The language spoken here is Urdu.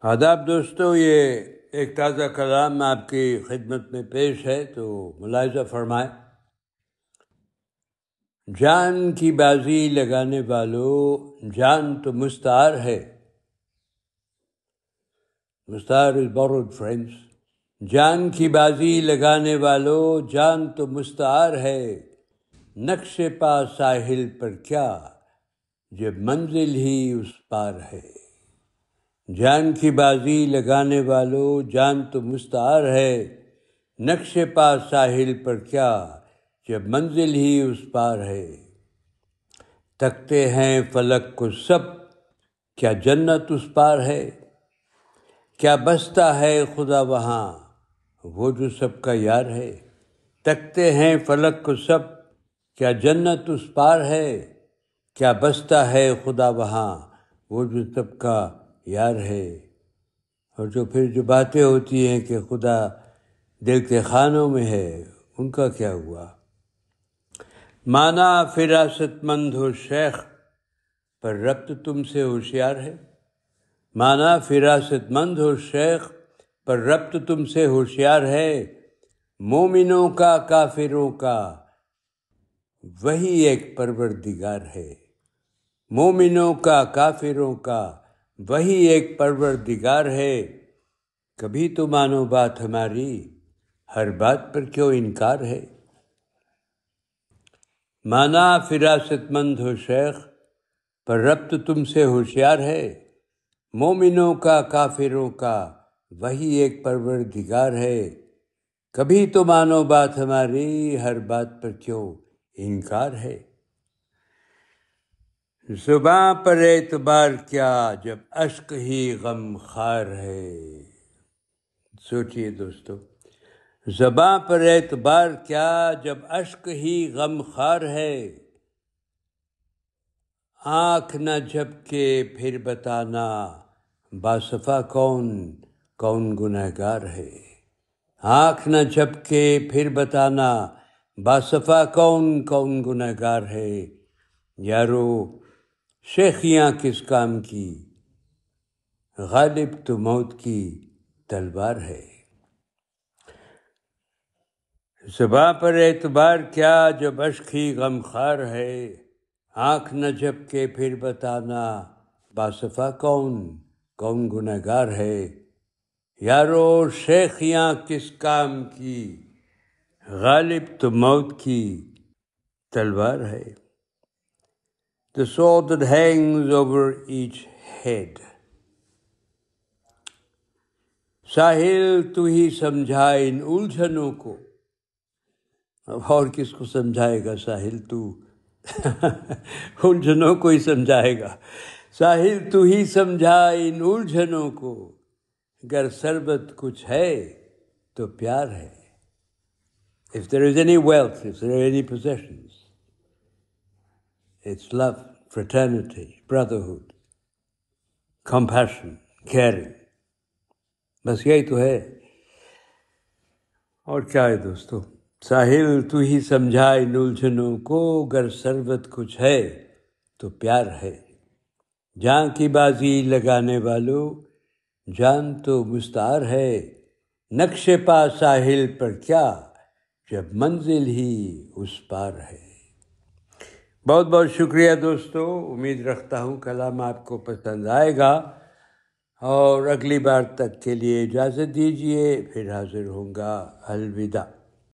آداب دوستو، یہ ایک تازہ کلام آپ کی خدمت میں پیش ہے، تو ملاحظہ فرمائے جان کی بازی لگانے والوں جان تو مستعار ہے۔ مستعار از بورڈ فرینڈس جان کی بازی لگانے والوں جان تو مستعار ہے۔ نقش پا ساحل پر کیا، جب منزل ہی اس پار ہے۔ جان کی بازی لگانے والوں جان تو مستعار ہے۔ نقش پا ساحل پر کیا، جب منزل ہی اس پار ہے۔ تکتے ہیں فلک کو سب، کیا جنت اس پار ہے؟ کیا بستا ہے خدا وہاں، وہ جو سب کا یار ہے۔ تکتے ہیں فلک کو سب، کیا جنت اس پار ہے؟ کیا بستا ہے خدا وہاں، وہ جو سب کا یار ہے۔ اور جو پھر جو باتیں ہوتی ہیں کہ خدا دل کے خانوں میں ہے، ان کا کیا ہوا؟ مانا فراست مند ہو شیخ، پر ربط تم سے ہوشیار ہے۔ مانا فراست مند ہو شیخ، پر ربط تم سے ہوشیار ہے۔ مومنوں کا، کافروں کا وہی ایک پروردگار ہے۔ مومنوں کا، کافروں کا وہی ایک پروردگار ہے۔ کبھی تو مانو بات ہماری، ہر بات پر کیوں انکار ہے؟ مانا فراست مند ہو شیخ، پر ربط تم سے ہوشیار ہے۔ مومنوں کا، کافروں کا وہی ایک پروردگار ہے۔ کبھی تو مانو بات ہماری، ہر بات پر کیوں انکار ہے؟ زباں پر اعتبار کیا جب اشک ہی غم خار ہے۔ سوچئے دوستو، زباں پر اعتبار کیا جب اشک ہی غم خار ہے۔ آنکھ نہ جھپ کے پھر بتانا، باصفا کون کون گنہ گار ہے۔ آنکھ نہ جھپ کے پھر بتانا، باصفا کون کون گنہ گار ہے۔ یارو شیخیاں کس کام کی؟ غالب تو موت کی تلوار ہے۔ صبح پر اعتبار کیا جب اشخی غم خار ہے۔ آنکھ نہ جھپ کے پھر بتانا باصفا کون کون گنہ گار ہے۔ یارو، شیخیاں کس کام کی؟ غالب تو موت کی تلوار ہے۔ The sword that hangs over each head. ساحل تو ہی سمجھا ان الجھنوں کو اب اور کس کو سمجھائے گا ساحل تو الجھنوں کو ہی سمجھائے گا ساحل تو ہی سمجھا ان الجھنوں کو اگر سربت کچھ ہے تو پیار ہے if there is any wealth, if there are any possessions, It's love, fraternity, brotherhood, compassion, caring. بس یہی تو ہے۔ اور کیا ہے دوستو؟ ساحل تو ہی سمجھا ان الجھنوں کو گر سربت کچھ ہے تو پیار ہے۔ جان کی بازی لگانے والوں جان تو مستعار ہے۔ نقش پا ساحل پر کیا جب منزل ہی اس پار ہے۔ بہت بہت شکریہ دوستو. امید رکھتا ہوں کلام آپ کو پسند آئے گا اور اگلی بار تک کے لیے اجازت دیجیے پھر حاضر ہوں گا. الوداع.